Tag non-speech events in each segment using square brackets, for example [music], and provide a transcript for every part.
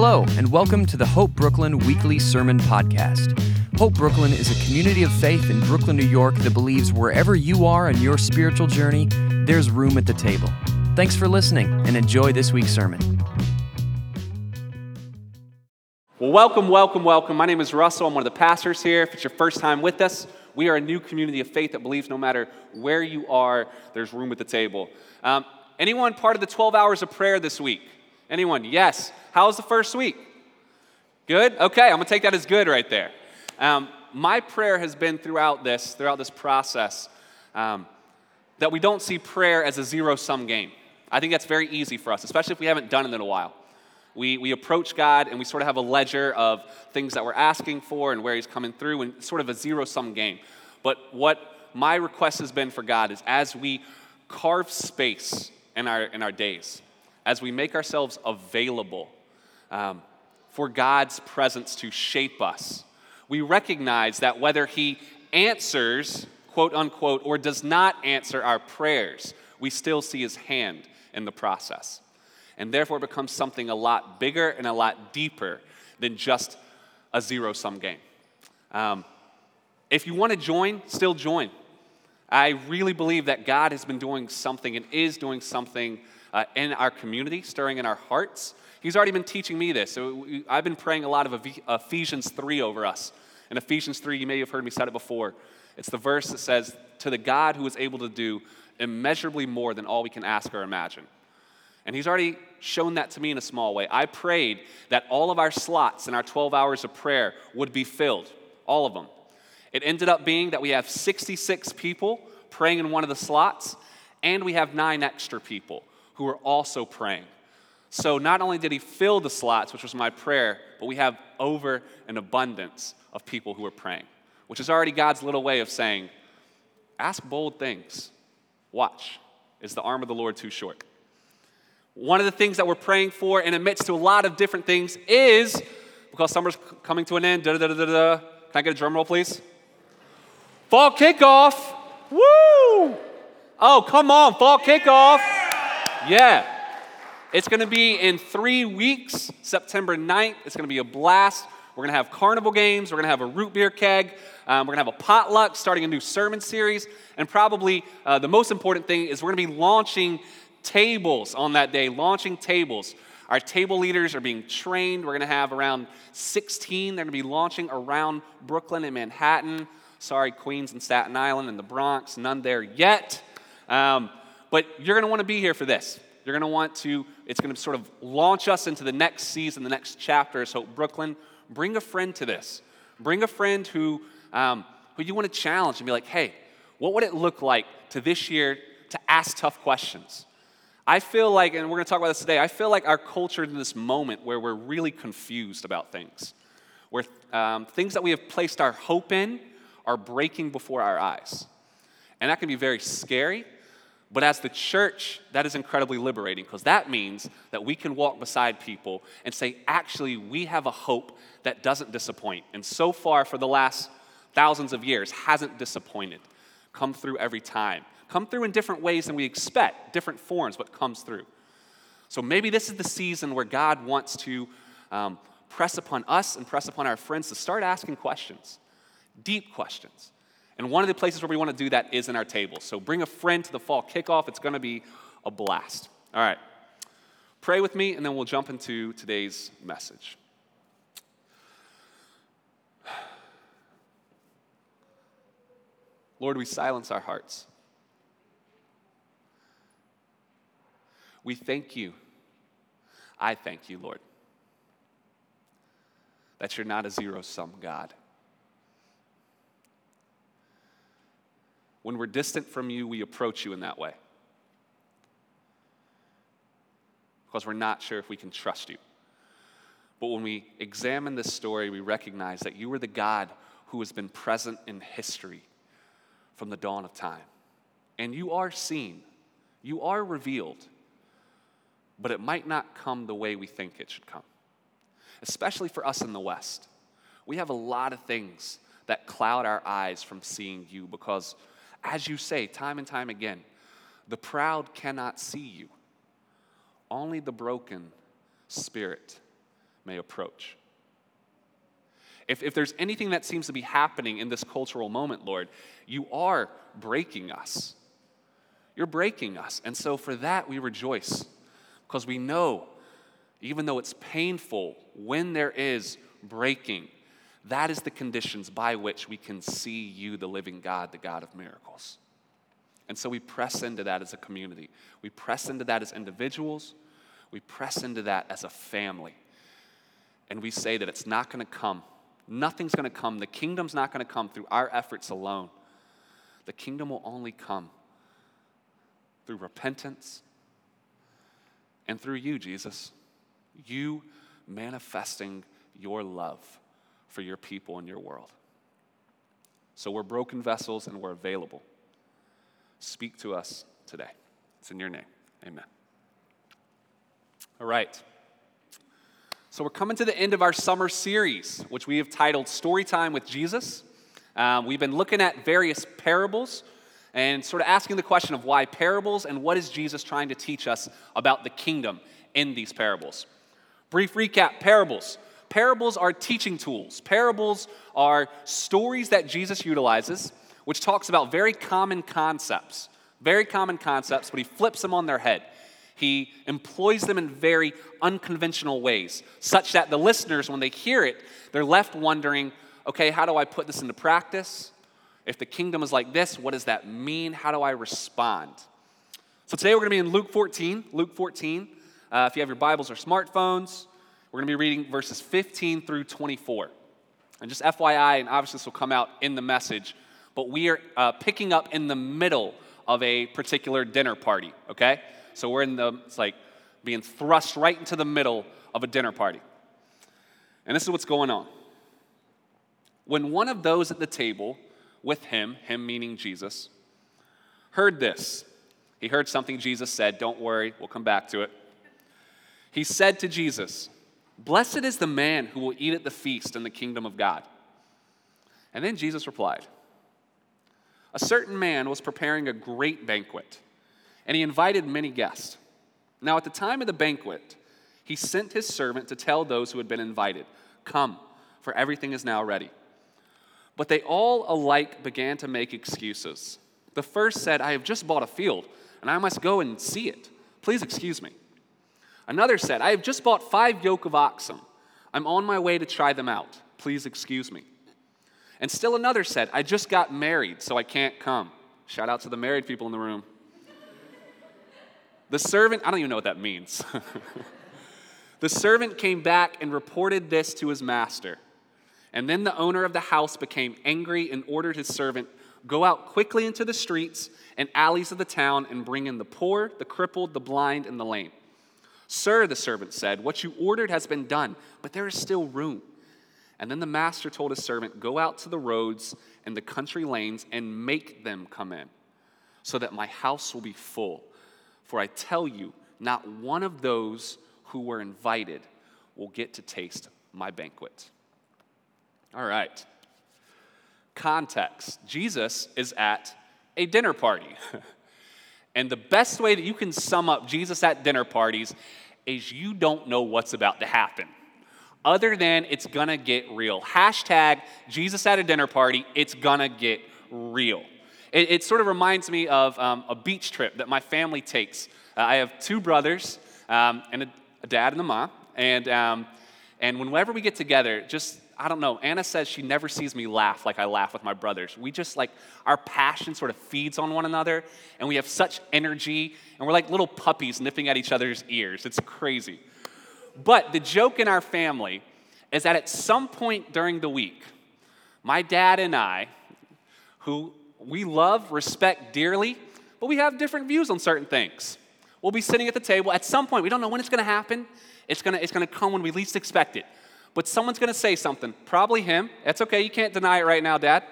Hello, and welcome to the Hope Brooklyn Weekly Sermon Podcast. Hope Brooklyn is a community of faith in Brooklyn, New York that believes wherever you are in your spiritual journey, there's room at the table. Thanks for listening and enjoy this week's sermon. Well, welcome, welcome, welcome. My name is Russell. I'm one of the pastors here. If it's your first time with us, we are a new community of faith that believes no matter where you are, there's room at the table. Um, anyone part of the 12 hours of prayer this week? Anyone? Yes. How was the first week? Good? Okay, I'm gonna take that as good right there. Um, my prayer has been throughout this, throughout this process, um, that we don't see prayer as a zero sum game. I think that's very easy for us, especially if we haven't done it in a while. We, we approach God and we sort of have a ledger of things that we're asking for and where He's coming through, and sort of a zero sum game. But what my request has been for God is as we carve space in our, in our days, as we make ourselves available um, for God's presence to shape us, we recognize that whether He answers, quote unquote, or does not answer our prayers, we still see His hand in the process. And therefore, it becomes something a lot bigger and a lot deeper than just a zero sum game. Um, if you want to join, still join. I really believe that God has been doing something and is doing something uh, in our community, stirring in our hearts. He's already been teaching me this. So I've been praying a lot of Ephesians 3 over us. In Ephesians 3, you may have heard me say it before. It's the verse that says, To the God who is able to do immeasurably more than all we can ask or imagine. And he's already shown that to me in a small way. I prayed that all of our slots in our 12 hours of prayer would be filled, all of them. It ended up being that we have 66 people praying in one of the slots, and we have nine extra people who are also praying. So not only did he fill the slots, which was my prayer, but we have over an abundance of people who are praying, which is already God's little way of saying, ask bold things. Watch. Is the arm of the Lord too short? One of the things that we're praying for, and amidst to a lot of different things, is because summer's coming to an end. Can I get a drum roll, please? Fall kickoff. Woo! Oh, come on, fall kickoff. Yeah. It's going to be in three weeks, September 9th. It's going to be a blast. We're going to have carnival games. We're going to have a root beer keg. Um, we're going to have a potluck, starting a new sermon series. And probably uh, the most important thing is we're going to be launching tables on that day, launching tables. Our table leaders are being trained. We're going to have around 16. They're going to be launching around Brooklyn and Manhattan. Sorry, Queens and Staten Island and the Bronx, none there yet. Um, but you're going to want to be here for this. You're going to want to, it's going to sort of launch us into the next season, the next chapter. So, Brooklyn, bring a friend to this. Bring a friend who, um, who you want to challenge and be like, hey, what would it look like to this year to ask tough questions? I feel like, and we're going to talk about this today, I feel like our culture in this moment where we're really confused about things, where um, things that we have placed our hope in are breaking before our eyes. And that can be very scary, but as the church, that is incredibly liberating because that means that we can walk beside people and say, actually, we have a hope that doesn't disappoint. And so far, for the last thousands of years, hasn't disappointed. Come through every time. Come through in different ways than we expect, different forms, but comes through. So maybe this is the season where God wants to um, press upon us and press upon our friends to start asking questions deep questions. And one of the places where we want to do that is in our table. So bring a friend to the fall kickoff. It's going to be a blast. All right. Pray with me, and then we'll jump into today's message. Lord, we silence our hearts. We thank you. I thank you, Lord, that you're not a zero sum God. When we're distant from you, we approach you in that way. Because we're not sure if we can trust you. But when we examine this story, we recognize that you are the God who has been present in history from the dawn of time. And you are seen, you are revealed, but it might not come the way we think it should come, especially for us in the West. We have a lot of things that cloud our eyes from seeing you because as you say time and time again, the proud cannot see you. Only the broken spirit may approach. If, if there's anything that seems to be happening in this cultural moment, Lord, you are breaking us. You're breaking us. And so for that, we rejoice because we know, even though it's painful, when there is breaking, that is the conditions by which we can see you, the living God, the God of miracles. And so we press into that as a community. We press into that as individuals. We press into that as a family. And we say that it's not going to come. Nothing's going to come. The kingdom's not going to come through our efforts alone. The kingdom will only come through repentance and through you, Jesus. You manifesting your love for your people and your world. So we're broken vessels and we're available. Speak to us today. It's in your name. Amen. All right. So we're coming to the end of our summer series, which we have titled Storytime with Jesus. Um, we've been looking at various parables and sort of asking the question of why parables and what is Jesus trying to teach us about the kingdom in these parables. Brief recap parables. Parables are teaching tools. Parables are stories that Jesus utilizes which talks about very common concepts, very common concepts, but he flips them on their head. He employs them in very unconventional ways, such that the listeners, when they hear it, they're left wondering okay, how do I put this into practice? If the kingdom is like this, what does that mean? How do I respond? So today we're going to be in Luke 14. Luke 14. Uh, if you have your Bibles or smartphones, we're going to be reading verses 15 through 24. And just FYI, and obviously this will come out in the message, but we are uh, picking up in the middle of a particular dinner party, okay? So we're in the, it's like being thrust right into the middle of a dinner party. And this is what's going on. When one of those at the table with him, him meaning Jesus, heard this, he heard something Jesus said. Don't worry, we'll come back to it. He said to Jesus, Blessed is the man who will eat at the feast in the kingdom of God. And then Jesus replied, a certain man was preparing a great banquet, and he invited many guests. Now, at the time of the banquet, he sent his servant to tell those who had been invited, Come, for everything is now ready. But they all alike began to make excuses. The first said, I have just bought a field, and I must go and see it. Please excuse me. Another said, I have just bought five yoke of oxen. I'm on my way to try them out. Please excuse me. And still another said, I just got married, so I can't come. Shout out to the married people in the room. The servant, I don't even know what that means. [laughs] the servant came back and reported this to his master. And then the owner of the house became angry and ordered his servant, Go out quickly into the streets and alleys of the town and bring in the poor, the crippled, the blind, and the lame. Sir, the servant said, What you ordered has been done, but there is still room. And then the master told his servant, Go out to the roads and the country lanes and make them come in, so that my house will be full. For I tell you, not one of those who were invited will get to taste my banquet. All right. Context Jesus is at a dinner party. [laughs] and the best way that you can sum up Jesus at dinner parties is you don't know what's about to happen other than it's gonna get real. Hashtag Jesus at a dinner party, it's gonna get real. It, it sort of reminds me of um, a beach trip that my family takes. Uh, I have two brothers um, and a, a, dad and a mom, and, um, and whenever we get together, just I don't know. Anna says she never sees me laugh like I laugh with my brothers. We just like, our passion sort of feeds on one another, and we have such energy, and we're like little puppies nipping at each other's ears. It's crazy. But the joke in our family is that at some point during the week, my dad and I, who we love, respect dearly, but we have different views on certain things. We'll be sitting at the table at some point. We don't know when it's going to happen. It's going to it's going to come when we least expect it. But someone's going to say something, probably him. That's okay. You can't deny it right now, Dad.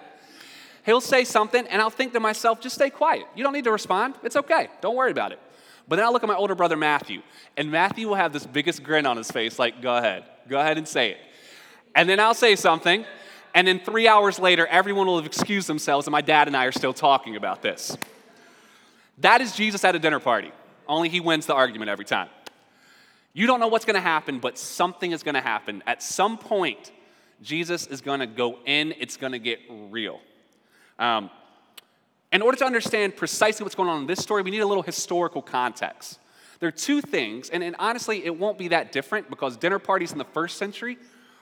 He'll say something, and I'll think to myself, just stay quiet. You don't need to respond. It's okay. Don't worry about it. But then I'll look at my older brother, Matthew, and Matthew will have this biggest grin on his face, like, go ahead, go ahead and say it. And then I'll say something, and then three hours later, everyone will have excused themselves, and my dad and I are still talking about this. That is Jesus at a dinner party, only he wins the argument every time. You don't know what's going to happen, but something is going to happen. At some point, Jesus is going to go in, it's going to get real. Um, in order to understand precisely what's going on in this story, we need a little historical context. There are two things, and, and honestly, it won't be that different because dinner parties in the first century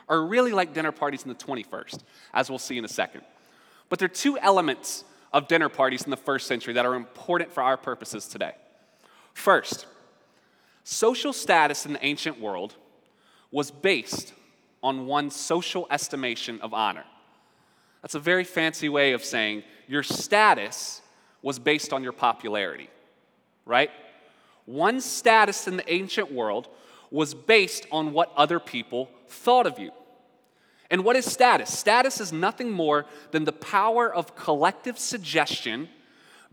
are really like dinner parties in the 21st, as we'll see in a second. But there are two elements of dinner parties in the first century that are important for our purposes today. First, social status in the ancient world was based on one's social estimation of honor. That's a very fancy way of saying your status was based on your popularity, right? One's status in the ancient world was based on what other people thought of you. And what is status? Status is nothing more than the power of collective suggestion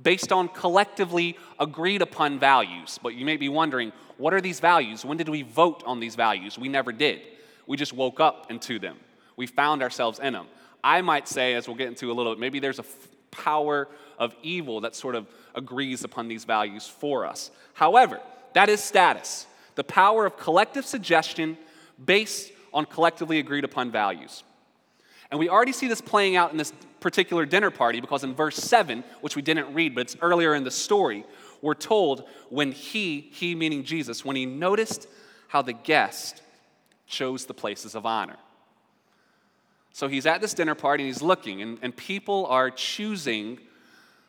based on collectively agreed upon values. But you may be wondering, what are these values? When did we vote on these values? We never did. We just woke up into them. We found ourselves in them. I might say, as we'll get into a little bit, maybe there's a f- power of evil that sort of agrees upon these values for us. However, that is status the power of collective suggestion based on collectively agreed upon values. And we already see this playing out in this particular dinner party because in verse 7, which we didn't read, but it's earlier in the story, we're told when he, he meaning Jesus, when he noticed how the guest chose the places of honor. So he's at this dinner party and he's looking, and, and people are choosing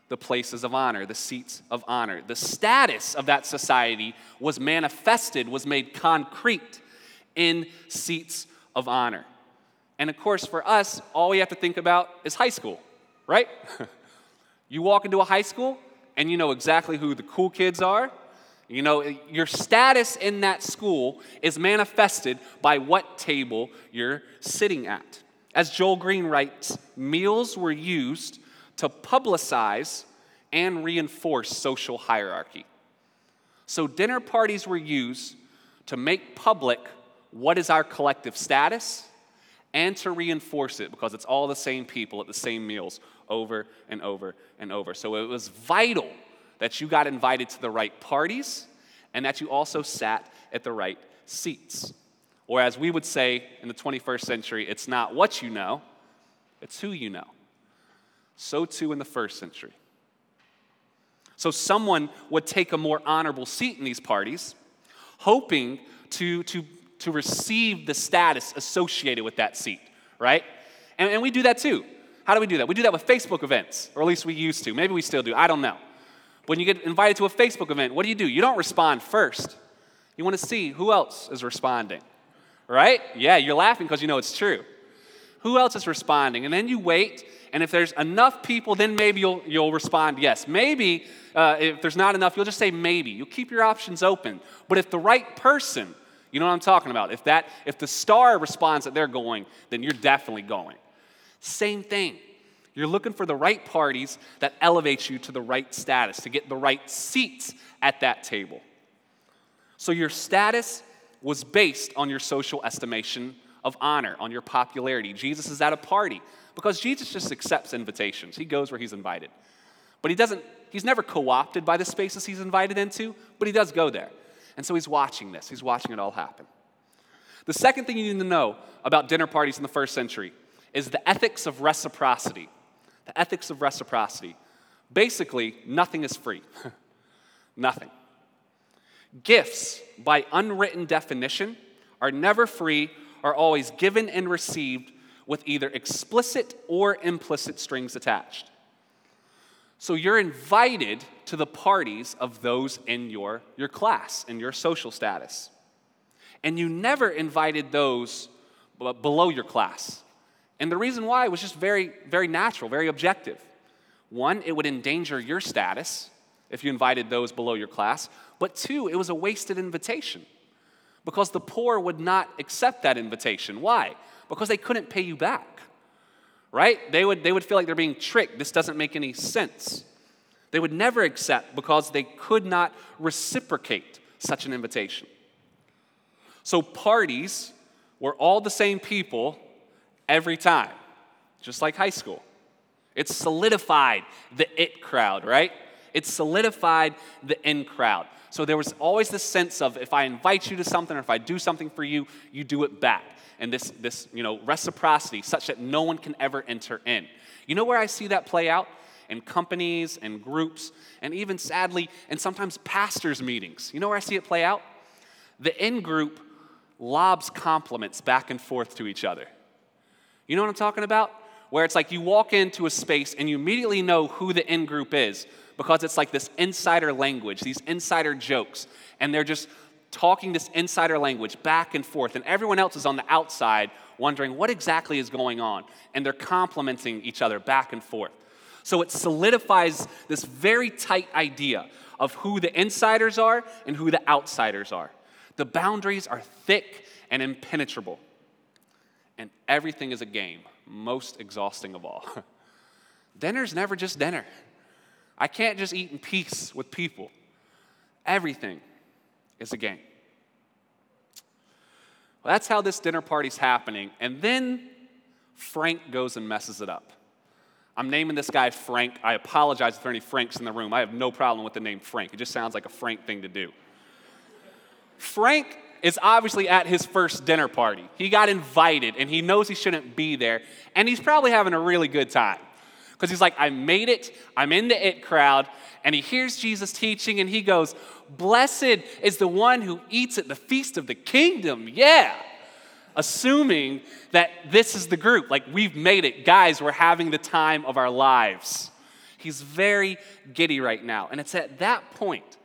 the places of honor, the seats of honor. The status of that society was manifested, was made concrete in seats of honor. And of course, for us, all we have to think about is high school, right? [laughs] you walk into a high school and you know exactly who the cool kids are. You know, your status in that school is manifested by what table you're sitting at. As Joel Green writes, meals were used to publicize and reinforce social hierarchy. So, dinner parties were used to make public what is our collective status and to reinforce it because it's all the same people at the same meals over and over and over. So, it was vital that you got invited to the right parties and that you also sat at the right seats. Or, as we would say in the 21st century, it's not what you know, it's who you know. So, too, in the first century. So, someone would take a more honorable seat in these parties, hoping to, to, to receive the status associated with that seat, right? And, and we do that too. How do we do that? We do that with Facebook events, or at least we used to. Maybe we still do. I don't know. When you get invited to a Facebook event, what do you do? You don't respond first. You want to see who else is responding, right? Yeah, you're laughing because you know it's true. Who else is responding? And then you wait, and if there's enough people, then maybe you'll, you'll respond yes. Maybe uh, if there's not enough, you'll just say maybe. You'll keep your options open. But if the right person, you know what I'm talking about, if, that, if the star responds that they're going, then you're definitely going. Same thing. You're looking for the right parties that elevate you to the right status, to get the right seats at that table. So your status was based on your social estimation of honor, on your popularity. Jesus is at a party because Jesus just accepts invitations. He goes where he's invited. But he doesn't, he's never co opted by the spaces he's invited into, but he does go there. And so he's watching this, he's watching it all happen. The second thing you need to know about dinner parties in the first century is the ethics of reciprocity. The ethics of reciprocity. Basically, nothing is free. [laughs] nothing. Gifts, by unwritten definition, are never free, are always given and received with either explicit or implicit strings attached. So you're invited to the parties of those in your, your class, and your social status. And you never invited those below your class. And the reason why was just very, very natural, very objective. One, it would endanger your status if you invited those below your class. But two, it was a wasted invitation because the poor would not accept that invitation. Why? Because they couldn't pay you back, right? They would, they would feel like they're being tricked. This doesn't make any sense. They would never accept because they could not reciprocate such an invitation. So parties were all the same people every time, just like high school. It solidified the it crowd, right? It solidified the in crowd. So there was always this sense of if I invite you to something or if I do something for you, you do it back. And this, this you know, reciprocity such that no one can ever enter in. You know where I see that play out? In companies and groups, and even sadly, and sometimes pastors' meetings. You know where I see it play out? The in group lobs compliments back and forth to each other. You know what I'm talking about? Where it's like you walk into a space and you immediately know who the in group is because it's like this insider language, these insider jokes, and they're just talking this insider language back and forth, and everyone else is on the outside wondering what exactly is going on, and they're complimenting each other back and forth. So it solidifies this very tight idea of who the insiders are and who the outsiders are. The boundaries are thick and impenetrable, and everything is a game, most exhausting of all. [laughs] Dinner's never just dinner. I can't just eat in peace with people. Everything is a game. Well, that's how this dinner party's happening. And then Frank goes and messes it up. I'm naming this guy Frank. I apologize if there are any Franks in the room. I have no problem with the name Frank. It just sounds like a Frank thing to do. Frank is obviously at his first dinner party. He got invited and he knows he shouldn't be there, and he's probably having a really good time. Because he's like, I made it, I'm in the it crowd, and he hears Jesus teaching and he goes, Blessed is the one who eats at the feast of the kingdom. Yeah. Assuming that this is the group, like we've made it. Guys, we're having the time of our lives. He's very giddy right now. And it's at that point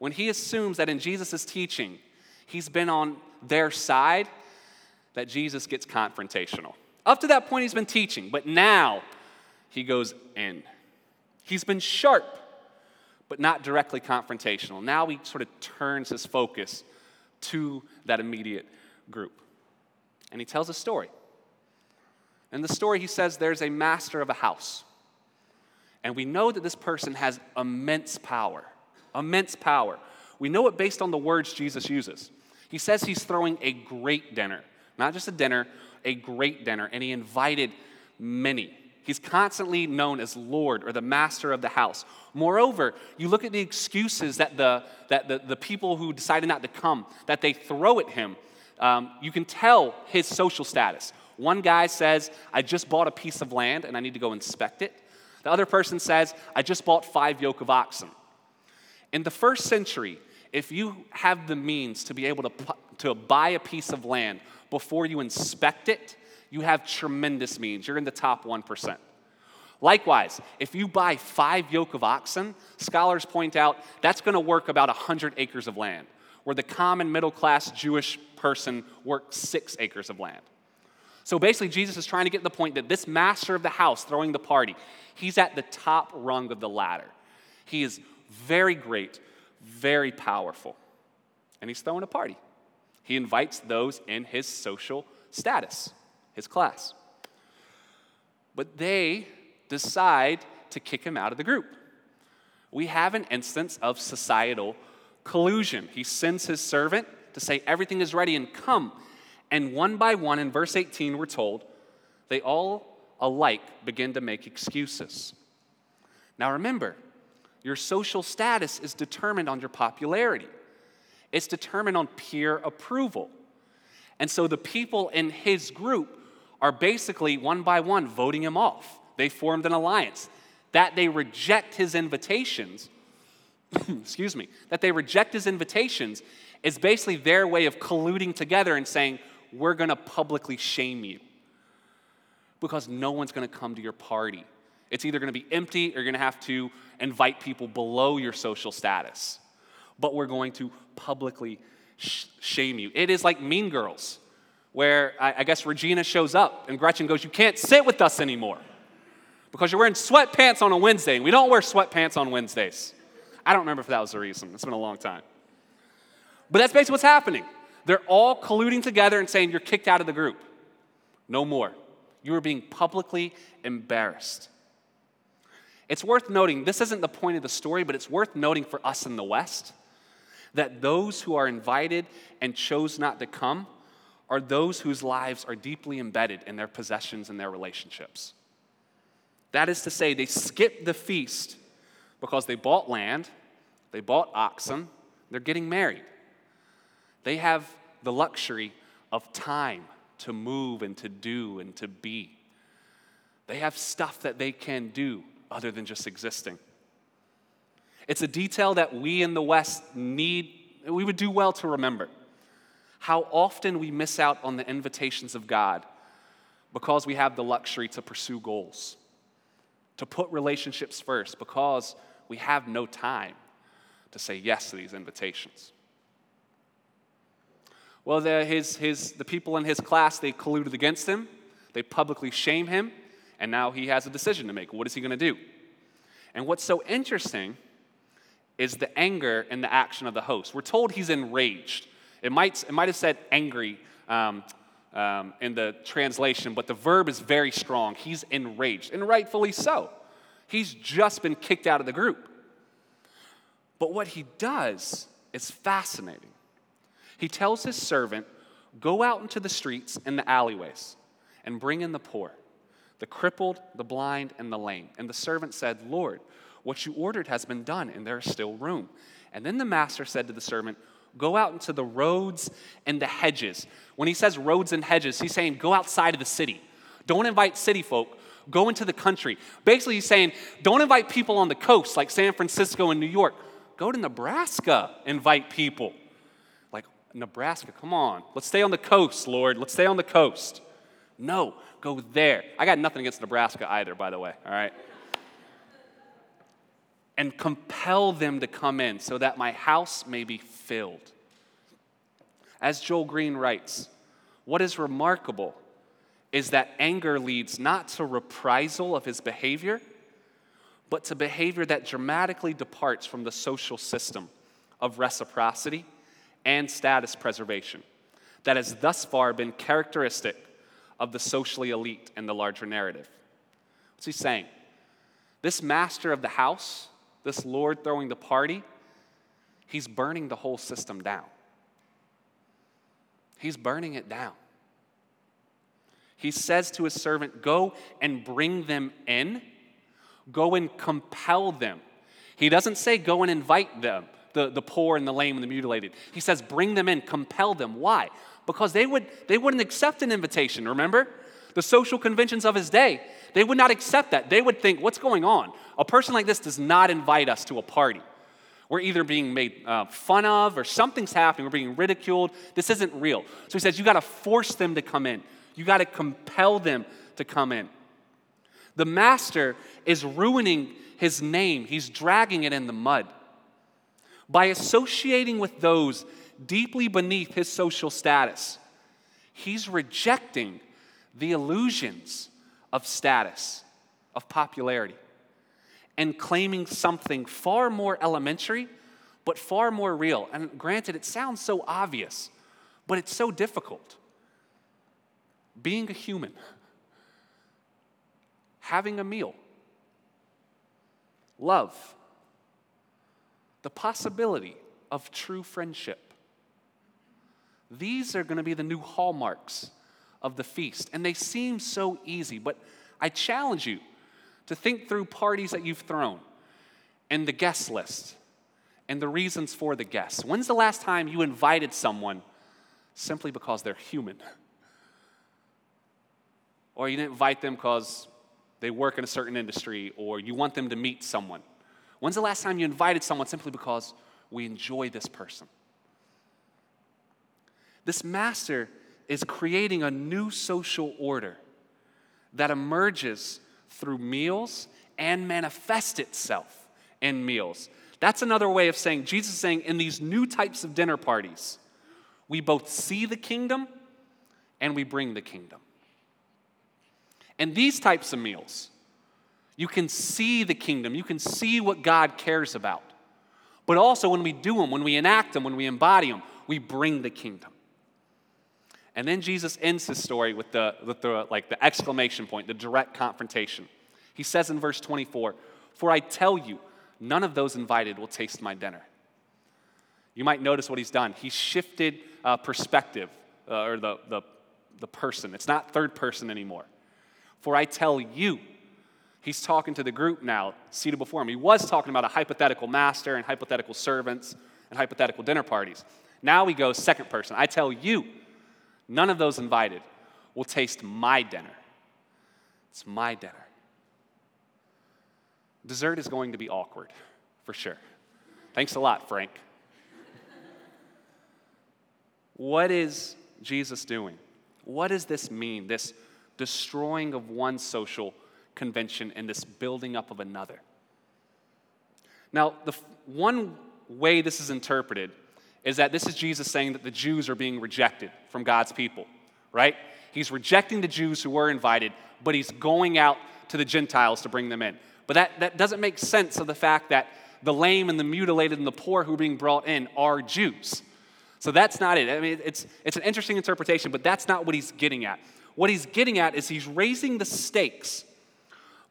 when he assumes that in Jesus' teaching, he's been on their side, that Jesus gets confrontational. Up to that point, he's been teaching, but now he goes in. He's been sharp, but not directly confrontational. Now he sort of turns his focus to that immediate group. And he tells a story. In the story, he says there's a master of a house. And we know that this person has immense power immense power. We know it based on the words Jesus uses. He says he's throwing a great dinner, not just a dinner, a great dinner, and he invited many. He's constantly known as Lord or the master of the house. Moreover, you look at the excuses that the, that the, the people who decided not to come, that they throw at him. Um, you can tell his social status. One guy says, I just bought a piece of land and I need to go inspect it. The other person says, I just bought five yoke of oxen. In the first century, if you have the means to be able to, to buy a piece of land before you inspect it, you have tremendous means. You're in the top 1%. Likewise, if you buy five yoke of oxen, scholars point out that's going to work about 100 acres of land, where the common middle class Jewish person works six acres of land. So basically, Jesus is trying to get the point that this master of the house throwing the party, he's at the top rung of the ladder. He is very great, very powerful. And he's throwing a party. He invites those in his social status, his class. But they decide to kick him out of the group. We have an instance of societal collusion. He sends his servant to say, Everything is ready and come. And one by one, in verse 18, we're told, they all alike begin to make excuses. Now remember, your social status is determined on your popularity, it's determined on peer approval. And so the people in his group are basically one by one voting him off. They formed an alliance. That they reject his invitations, [clears throat] excuse me, that they reject his invitations is basically their way of colluding together and saying, We're gonna publicly shame you because no one's gonna come to your party. It's either gonna be empty or you're gonna have to invite people below your social status, but we're going to publicly sh- shame you. It is like Mean Girls, where I, I guess Regina shows up and Gretchen goes, You can't sit with us anymore because you're wearing sweatpants on a Wednesday. And we don't wear sweatpants on Wednesdays. I don't remember if that was the reason. It's been a long time. But that's basically what's happening. They're all colluding together and saying, You're kicked out of the group. No more. You are being publicly embarrassed. It's worth noting, this isn't the point of the story, but it's worth noting for us in the West that those who are invited and chose not to come are those whose lives are deeply embedded in their possessions and their relationships. That is to say, they skip the feast because they bought land, they bought oxen, They're getting married. They have the luxury of time to move and to do and to be. They have stuff that they can do other than just existing. It's a detail that we in the West need, we would do well to remember. How often we miss out on the invitations of God because we have the luxury to pursue goals, to put relationships first, because we have no time to say yes to these invitations. Well, the, his, his, the people in his class, they colluded against him. They publicly shame him. And now he has a decision to make. What is he going to do? And what's so interesting is the anger and the action of the host. We're told he's enraged. It might, it might have said angry um, um, in the translation, but the verb is very strong. He's enraged, and rightfully so. He's just been kicked out of the group. But what he does is fascinating. He tells his servant, Go out into the streets and the alleyways and bring in the poor, the crippled, the blind, and the lame. And the servant said, Lord, what you ordered has been done, and there is still room. And then the master said to the servant, Go out into the roads and the hedges. When he says roads and hedges, he's saying, Go outside of the city. Don't invite city folk. Go into the country. Basically, he's saying, Don't invite people on the coast like San Francisco and New York. Go to Nebraska, invite people. Like, Nebraska, come on. Let's stay on the coast, Lord. Let's stay on the coast. No, go there. I got nothing against Nebraska either, by the way, all right? and compel them to come in so that my house may be filled. As Joel Green writes, what is remarkable is that anger leads not to reprisal of his behavior, but to behavior that dramatically departs from the social system of reciprocity and status preservation that has thus far been characteristic of the socially elite in the larger narrative. What's he saying? This master of the house this Lord throwing the party, he's burning the whole system down. He's burning it down. He says to his servant, Go and bring them in, go and compel them. He doesn't say, Go and invite them, the, the poor and the lame and the mutilated. He says, Bring them in, compel them. Why? Because they, would, they wouldn't accept an invitation, remember? The social conventions of his day, they would not accept that. They would think, What's going on? A person like this does not invite us to a party. We're either being made uh, fun of or something's happening. We're being ridiculed. This isn't real. So he says, you got to force them to come in. You got to compel them to come in. The master is ruining his name, he's dragging it in the mud. By associating with those deeply beneath his social status, he's rejecting the illusions of status, of popularity and claiming something far more elementary, but far more real. And granted, it sounds so obvious, but it's so difficult. Being a human, having a meal, love, the possibility of true friendship. These are going to be the new hallmarks of the feast. And they seem so easy, but I challenge you to think through parties that you've thrown and the guest list and the reasons for the guests. When's the last time you invited someone simply because they're human? Or you didn't invite them because they work in a certain industry or you want them to meet someone? When's the last time you invited someone simply because we enjoy this person? This master is creating a new social order that emerges through meals and manifest itself in meals. That's another way of saying, Jesus is saying, in these new types of dinner parties, we both see the kingdom and we bring the kingdom. And these types of meals, you can see the kingdom, you can see what God cares about. But also, when we do them, when we enact them, when we embody them, we bring the kingdom. And then Jesus ends his story with the, with the, like the exclamation point, the direct confrontation. He says in verse 24, For I tell you, none of those invited will taste my dinner. You might notice what he's done. He's shifted uh, perspective, uh, or the, the, the person. It's not third person anymore. For I tell you, he's talking to the group now seated before him. He was talking about a hypothetical master and hypothetical servants and hypothetical dinner parties. Now he goes second person. I tell you, none of those invited will taste my dinner. It's my dinner. Dessert is going to be awkward, for sure. Thanks a lot, Frank. what is Jesus doing? What does this mean, this destroying of one social convention and this building up of another? Now, the one way this is interpreted is that this is Jesus saying that the Jews are being rejected from God's people, right? He's rejecting the Jews who were invited, but he's going out to the Gentiles to bring them in. But that, that doesn't make sense of the fact that the lame and the mutilated and the poor who are being brought in are Jews. So that's not it. I mean, it's, it's an interesting interpretation, but that's not what he's getting at. What he's getting at is he's raising the stakes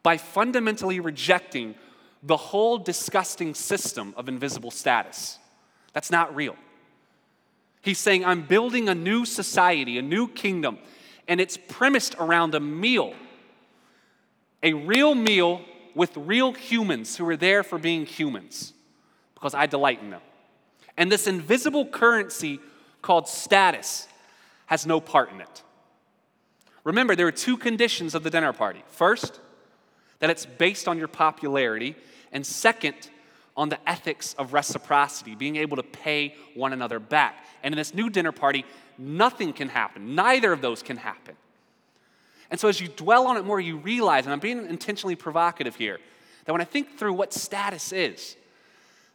by fundamentally rejecting the whole disgusting system of invisible status. That's not real. He's saying, I'm building a new society, a new kingdom, and it's premised around a meal. A real meal with real humans who are there for being humans, because I delight in them. And this invisible currency called status has no part in it. Remember, there are two conditions of the dinner party. First, that it's based on your popularity, and second, on the ethics of reciprocity, being able to pay one another back. And in this new dinner party, nothing can happen. Neither of those can happen. And so as you dwell on it more, you realize, and I'm being intentionally provocative here, that when I think through what status is,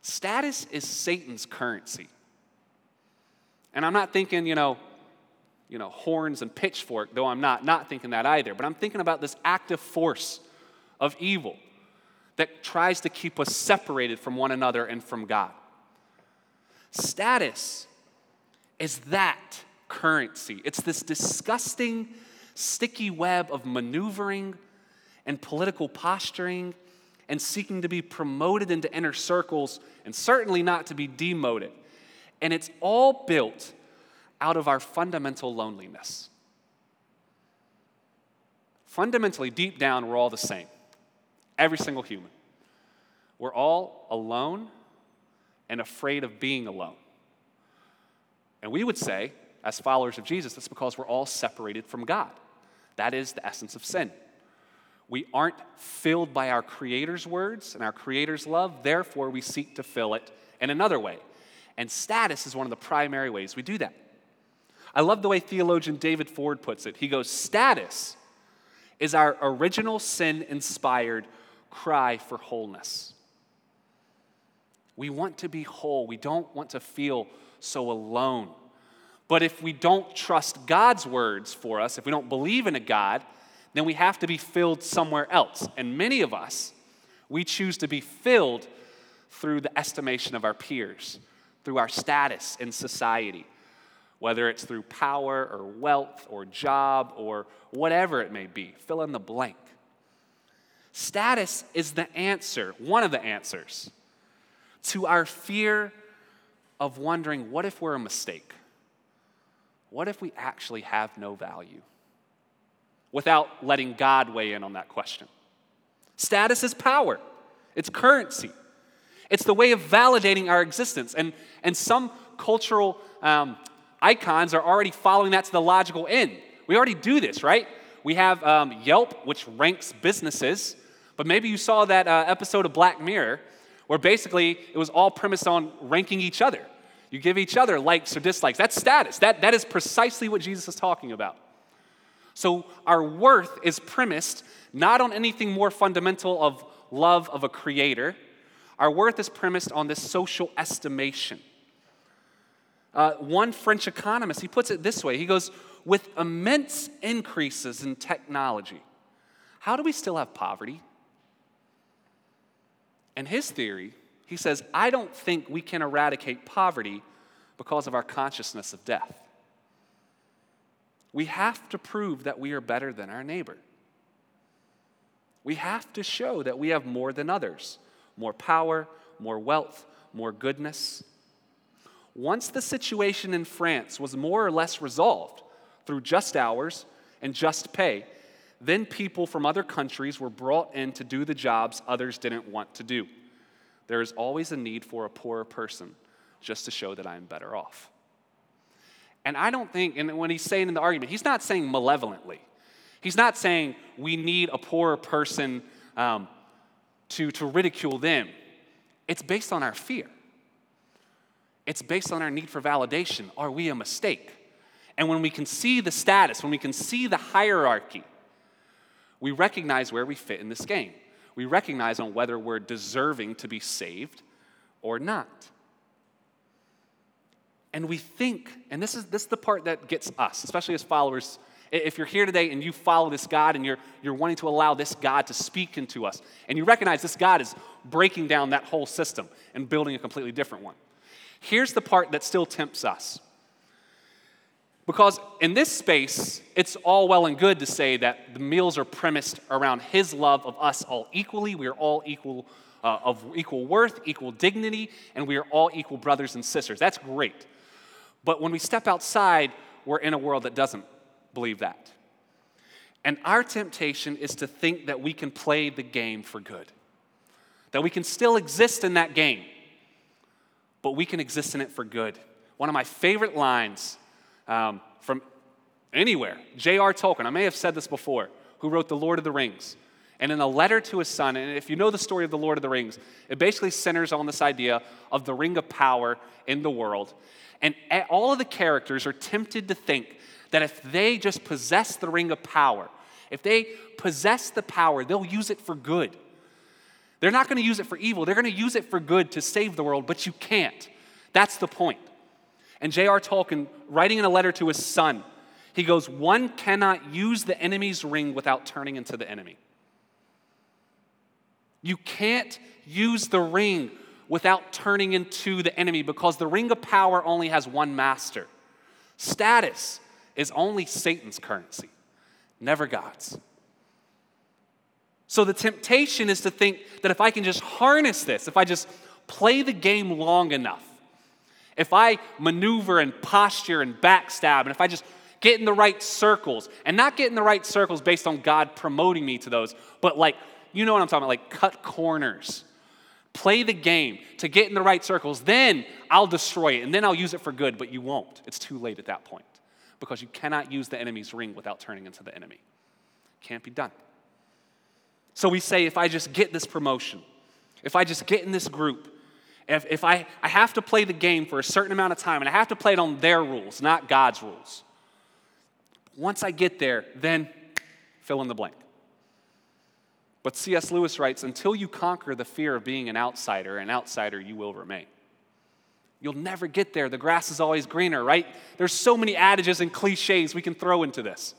status is Satan's currency. And I'm not thinking, you know, you know, horns and pitchfork, though I'm not not thinking that either, but I'm thinking about this active force of evil that tries to keep us separated from one another and from God. Status is that currency. It's this disgusting, sticky web of maneuvering and political posturing and seeking to be promoted into inner circles and certainly not to be demoted. And it's all built out of our fundamental loneliness. Fundamentally, deep down, we're all the same. Every single human. We're all alone and afraid of being alone. And we would say, as followers of Jesus, that's because we're all separated from God. That is the essence of sin. We aren't filled by our Creator's words and our Creator's love, therefore, we seek to fill it in another way. And status is one of the primary ways we do that. I love the way theologian David Ford puts it. He goes, Status is our original sin inspired cry for wholeness. We want to be whole. We don't want to feel so alone. But if we don't trust God's words for us, if we don't believe in a God, then we have to be filled somewhere else. And many of us, we choose to be filled through the estimation of our peers, through our status in society, whether it's through power or wealth or job or whatever it may be. Fill in the blank. Status is the answer, one of the answers, to our fear of wondering what if we're a mistake? What if we actually have no value? Without letting God weigh in on that question. Status is power, it's currency, it's the way of validating our existence. And, and some cultural um, icons are already following that to the logical end. We already do this, right? We have um, Yelp, which ranks businesses but maybe you saw that uh, episode of Black Mirror where basically it was all premised on ranking each other. You give each other likes or dislikes. That's status. That, that is precisely what Jesus is talking about. So our worth is premised not on anything more fundamental of love of a creator. Our worth is premised on this social estimation. Uh, one French economist, he puts it this way. He goes, with immense increases in technology, how do we still have poverty? And his theory, he says, I don't think we can eradicate poverty because of our consciousness of death. We have to prove that we are better than our neighbor. We have to show that we have more than others more power, more wealth, more goodness. Once the situation in France was more or less resolved through just hours and just pay, then people from other countries were brought in to do the jobs others didn't want to do. There is always a need for a poorer person just to show that I'm better off. And I don't think, and when he's saying in the argument, he's not saying malevolently. He's not saying we need a poorer person um, to, to ridicule them. It's based on our fear. It's based on our need for validation. Are we a mistake? And when we can see the status, when we can see the hierarchy, we recognize where we fit in this game. We recognize on whether we're deserving to be saved or not. And we think, and this is, this is the part that gets us, especially as followers. If you're here today and you follow this God and you're, you're wanting to allow this God to speak into us, and you recognize this God is breaking down that whole system and building a completely different one. Here's the part that still tempts us. Because in this space, it's all well and good to say that the meals are premised around His love of us all equally. We are all equal, uh, of equal worth, equal dignity, and we are all equal brothers and sisters. That's great. But when we step outside, we're in a world that doesn't believe that. And our temptation is to think that we can play the game for good, that we can still exist in that game, but we can exist in it for good. One of my favorite lines um, from anywhere. J.R. Tolkien, I may have said this before, who wrote The Lord of the Rings. And in a letter to his son, and if you know the story of the Lord of the Rings, it basically centers on this idea of the ring of power in the world. And all of the characters are tempted to think that if they just possess the ring of power, if they possess the power, they'll use it for good. They're not going to use it for evil, they're going to use it for good to save the world, but you can't. That's the point. And J.R. Tolkien, writing in a letter to his son, he goes, One cannot use the enemy's ring without turning into the enemy. You can't use the ring without turning into the enemy because the ring of power only has one master. Status is only Satan's currency, never God's. So the temptation is to think that if I can just harness this, if I just play the game long enough, if I maneuver and posture and backstab, and if I just get in the right circles, and not get in the right circles based on God promoting me to those, but like, you know what I'm talking about, like cut corners. Play the game to get in the right circles, then I'll destroy it, and then I'll use it for good, but you won't. It's too late at that point because you cannot use the enemy's ring without turning into the enemy. Can't be done. So we say, if I just get this promotion, if I just get in this group, if, if I, I have to play the game for a certain amount of time and I have to play it on their rules, not God's rules. Once I get there, then fill in the blank. But C.S. Lewis writes until you conquer the fear of being an outsider, an outsider you will remain. You'll never get there. The grass is always greener, right? There's so many adages and cliches we can throw into this.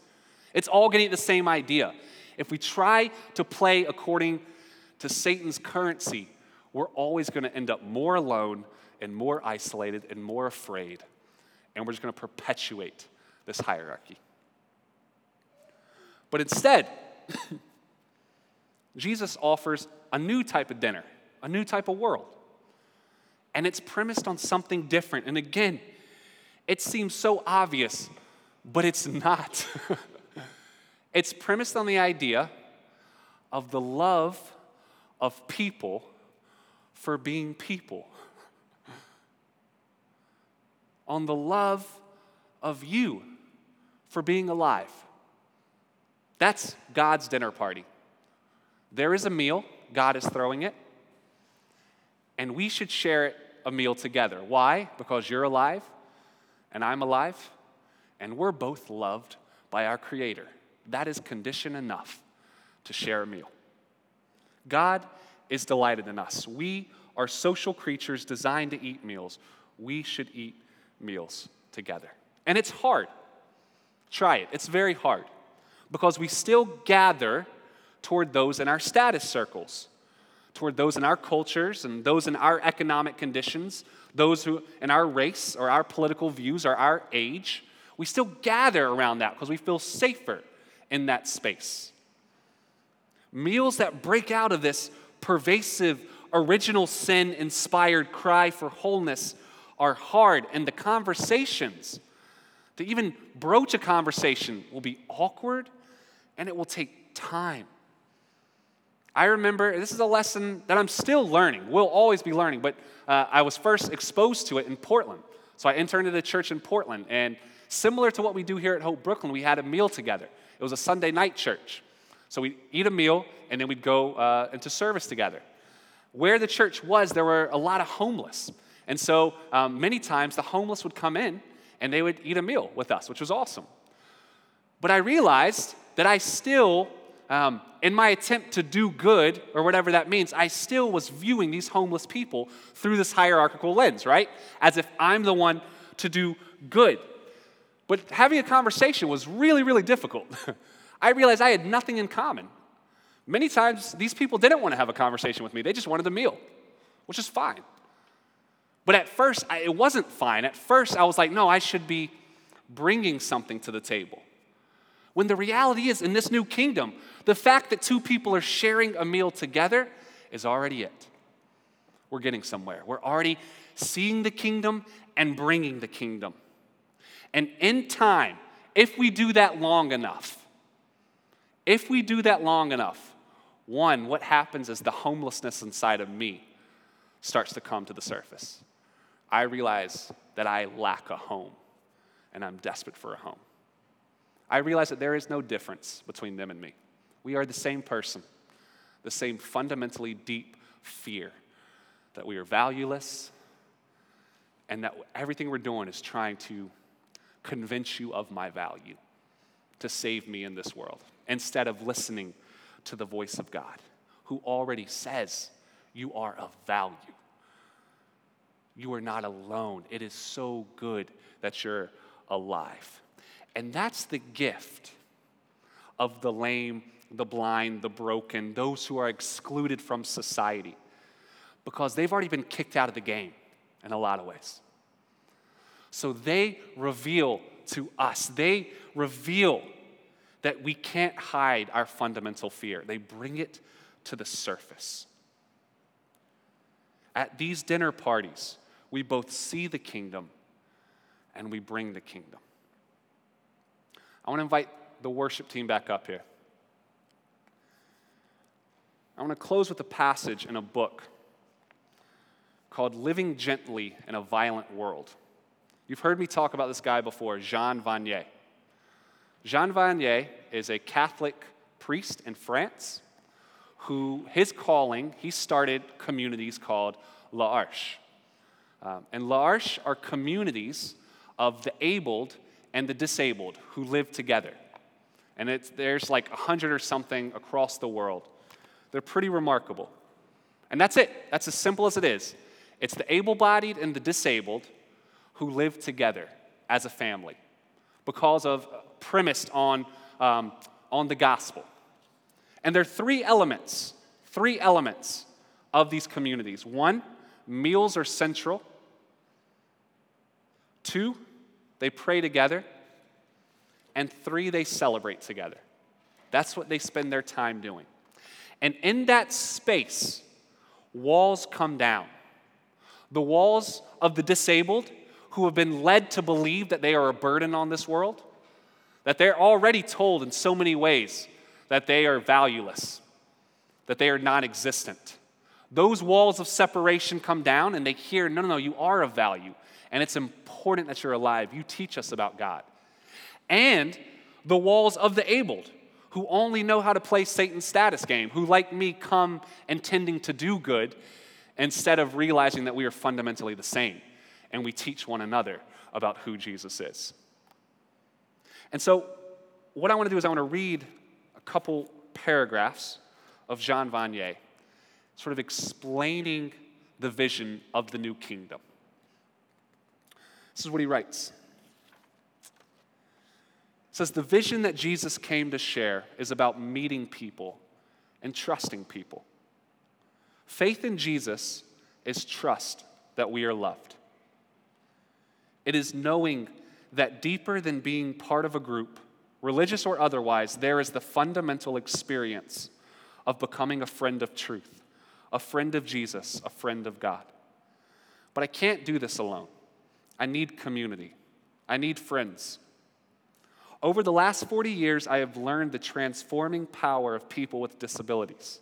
It's all getting at the same idea. If we try to play according to Satan's currency, we're always going to end up more alone and more isolated and more afraid. And we're just going to perpetuate this hierarchy. But instead, [coughs] Jesus offers a new type of dinner, a new type of world. And it's premised on something different. And again, it seems so obvious, but it's not. [laughs] it's premised on the idea of the love of people for being people, on the love of you for being alive. That's God's dinner party. There is a meal, God is throwing it, and we should share it a meal together. Why? Because you're alive and I'm alive, and we're both loved by our Creator. That is condition enough to share a meal. God is delighted in us. We are social creatures designed to eat meals. We should eat meals together. And it's hard. Try it. It's very hard because we still gather toward those in our status circles, toward those in our cultures and those in our economic conditions, those who in our race or our political views or our age. We still gather around that because we feel safer in that space. Meals that break out of this pervasive, original sin inspired cry for wholeness are hard, and the conversations, to even broach a conversation, will be awkward and it will take time. I remember, this is a lesson that I'm still learning, We'll always be learning, but uh, I was first exposed to it in Portland. So I interned at a church in Portland, and similar to what we do here at Hope Brooklyn, we had a meal together. It was a Sunday night church. So we'd eat a meal, and then we'd go uh, into service together. Where the church was, there were a lot of homeless. And so um, many times the homeless would come in and they would eat a meal with us, which was awesome. But I realized that I still, um, in my attempt to do good, or whatever that means, I still was viewing these homeless people through this hierarchical lens, right? As if I'm the one to do good. But having a conversation was really, really difficult. [laughs] I realized I had nothing in common. Many times, these people didn't want to have a conversation with me, they just wanted a meal, which is fine. But at first, I, it wasn't fine. At first, I was like, no, I should be bringing something to the table. When the reality is, in this new kingdom, the fact that two people are sharing a meal together is already it. We're getting somewhere. We're already seeing the kingdom and bringing the kingdom. And in time, if we do that long enough, if we do that long enough, one, what happens is the homelessness inside of me starts to come to the surface. I realize that I lack a home and I'm desperate for a home. I realize that there is no difference between them and me. We are the same person, the same fundamentally deep fear that we are valueless and that everything we're doing is trying to convince you of my value to save me in this world instead of listening to the voice of God who already says you are of value. You are not alone. It is so good that you're alive. And that's the gift of the lame, the blind, the broken, those who are excluded from society, because they've already been kicked out of the game in a lot of ways. So they reveal to us, they reveal that we can't hide our fundamental fear. They bring it to the surface. At these dinner parties, we both see the kingdom and we bring the kingdom. I want to invite the worship team back up here. I want to close with a passage in a book called Living Gently in a Violent World. You've heard me talk about this guy before, Jean Vanier. Jean Vanier is a Catholic priest in France who, his calling, he started communities called L'Arche. Um, and L'Arche are communities of the abled and the disabled who live together. And it's, there's like a hundred or something across the world. They're pretty remarkable. And that's it. That's as simple as it is. It's the able bodied and the disabled who live together as a family because of premised on, um, on the gospel. And there are three elements, three elements of these communities. One, meals are central. Two, they pray together. And three, they celebrate together. That's what they spend their time doing. And in that space, walls come down. The walls of the disabled who have been led to believe that they are a burden on this world, that they're already told in so many ways that they are valueless, that they are non existent. Those walls of separation come down and they hear, no, no, no, you are of value and it's important that you're alive. You teach us about God. And the walls of the abled, who only know how to play Satan's status game, who, like me, come intending to do good instead of realizing that we are fundamentally the same and we teach one another about who Jesus is. And so, what I want to do is I want to read a couple paragraphs of Jean Vanier, sort of explaining the vision of the new kingdom. This is what he writes. It says, The vision that Jesus came to share is about meeting people and trusting people. Faith in Jesus is trust that we are loved. It is knowing that deeper than being part of a group, religious or otherwise, there is the fundamental experience of becoming a friend of truth, a friend of Jesus, a friend of God. But I can't do this alone. I need community. I need friends. Over the last 40 years, I have learned the transforming power of people with disabilities.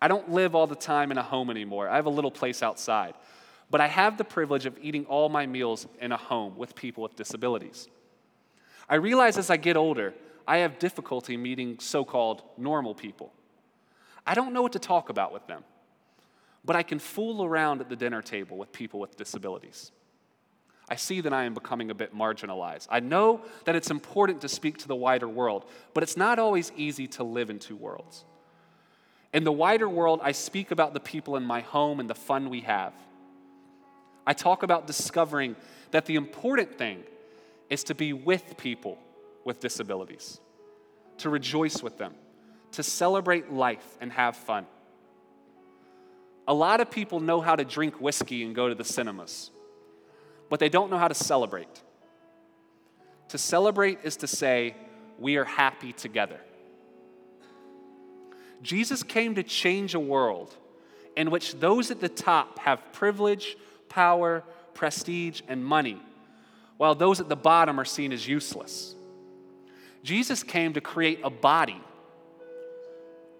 I don't live all the time in a home anymore. I have a little place outside. But I have the privilege of eating all my meals in a home with people with disabilities. I realize as I get older, I have difficulty meeting so called normal people. I don't know what to talk about with them, but I can fool around at the dinner table with people with disabilities. I see that I am becoming a bit marginalized. I know that it's important to speak to the wider world, but it's not always easy to live in two worlds. In the wider world, I speak about the people in my home and the fun we have. I talk about discovering that the important thing is to be with people with disabilities, to rejoice with them, to celebrate life and have fun. A lot of people know how to drink whiskey and go to the cinemas, but they don't know how to celebrate. To celebrate is to say, we are happy together. Jesus came to change a world in which those at the top have privilege, power, prestige, and money, while those at the bottom are seen as useless. Jesus came to create a body.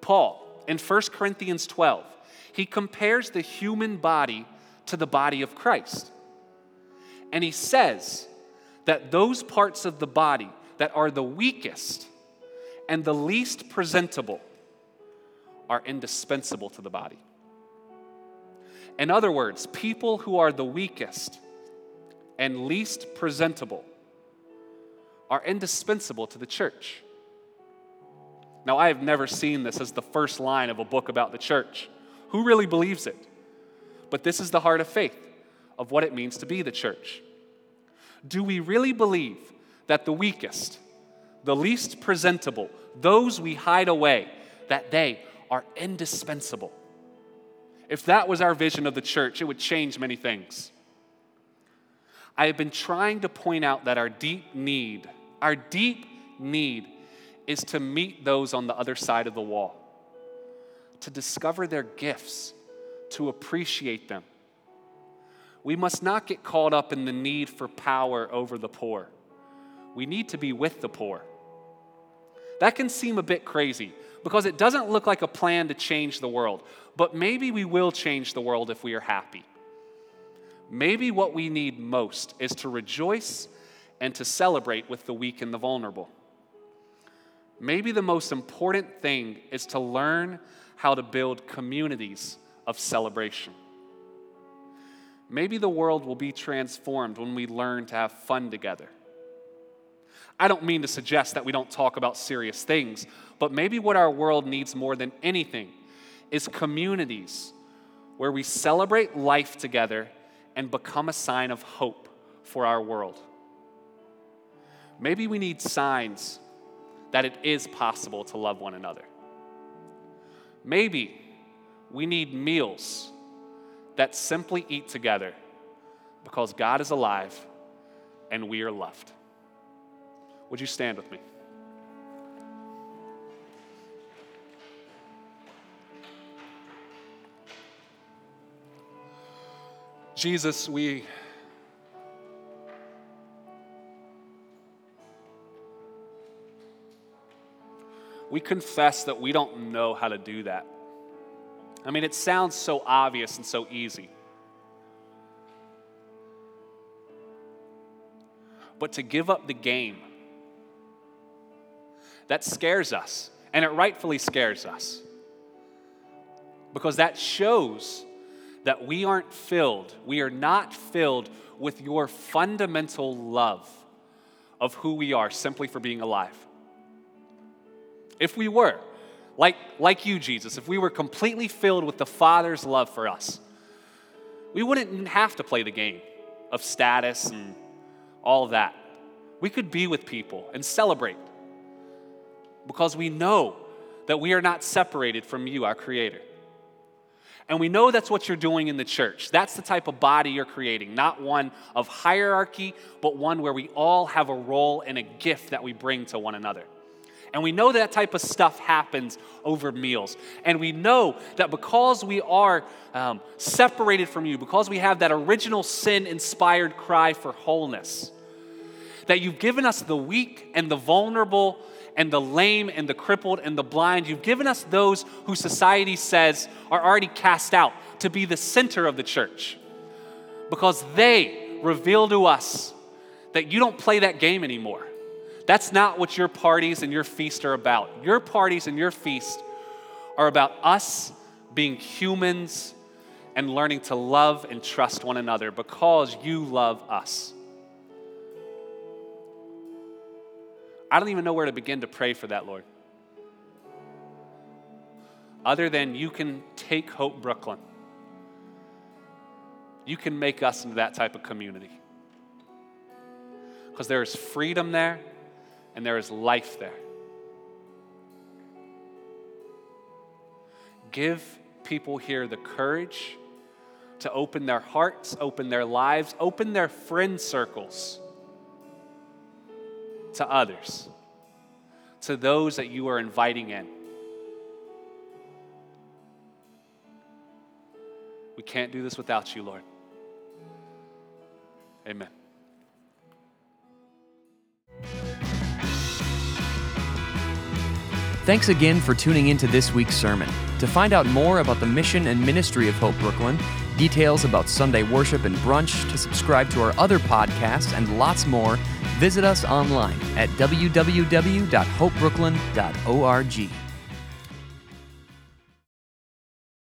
Paul, in 1 Corinthians 12, he compares the human body to the body of Christ. And he says that those parts of the body that are the weakest and the least presentable are indispensable to the body. In other words, people who are the weakest and least presentable are indispensable to the church. Now, I have never seen this as the first line of a book about the church. Who really believes it? But this is the heart of faith of what it means to be the church. Do we really believe that the weakest, the least presentable, those we hide away, that they are indispensable. If that was our vision of the church, it would change many things. I have been trying to point out that our deep need, our deep need, is to meet those on the other side of the wall, to discover their gifts, to appreciate them. We must not get caught up in the need for power over the poor. We need to be with the poor. That can seem a bit crazy because it doesn't look like a plan to change the world. But maybe we will change the world if we are happy. Maybe what we need most is to rejoice and to celebrate with the weak and the vulnerable. Maybe the most important thing is to learn how to build communities of celebration. Maybe the world will be transformed when we learn to have fun together. I don't mean to suggest that we don't talk about serious things, but maybe what our world needs more than anything is communities where we celebrate life together and become a sign of hope for our world. Maybe we need signs that it is possible to love one another. Maybe we need meals that simply eat together because God is alive and we are loved. Would you stand with me? Jesus, we we confess that we don't know how to do that. I mean, it sounds so obvious and so easy. But to give up the game that scares us, and it rightfully scares us. Because that shows that we aren't filled, we are not filled with your fundamental love of who we are simply for being alive. If we were, like, like you, Jesus, if we were completely filled with the Father's love for us, we wouldn't have to play the game of status and all that. We could be with people and celebrate because we know that we are not separated from you, our Creator. And we know that's what you're doing in the church. That's the type of body you're creating, not one of hierarchy, but one where we all have a role and a gift that we bring to one another. And we know that type of stuff happens over meals. And we know that because we are um, separated from you, because we have that original sin inspired cry for wholeness, that you've given us the weak and the vulnerable and the lame and the crippled and the blind. You've given us those who society says are already cast out to be the center of the church because they reveal to us that you don't play that game anymore. That's not what your parties and your feast are about. Your parties and your feast are about us being humans and learning to love and trust one another because you love us. I don't even know where to begin to pray for that, Lord. Other than you can take Hope Brooklyn, you can make us into that type of community. Because there is freedom there and there is life there. Give people here the courage to open their hearts, open their lives, open their friend circles to others, to those that you are inviting in. We can't do this without you, Lord. Amen. Thanks again for tuning into this week's sermon. To find out more about the mission and ministry of Hope Brooklyn, details about Sunday worship and brunch, to subscribe to our other podcasts, and lots more, visit us online at www.hopebrooklyn.org.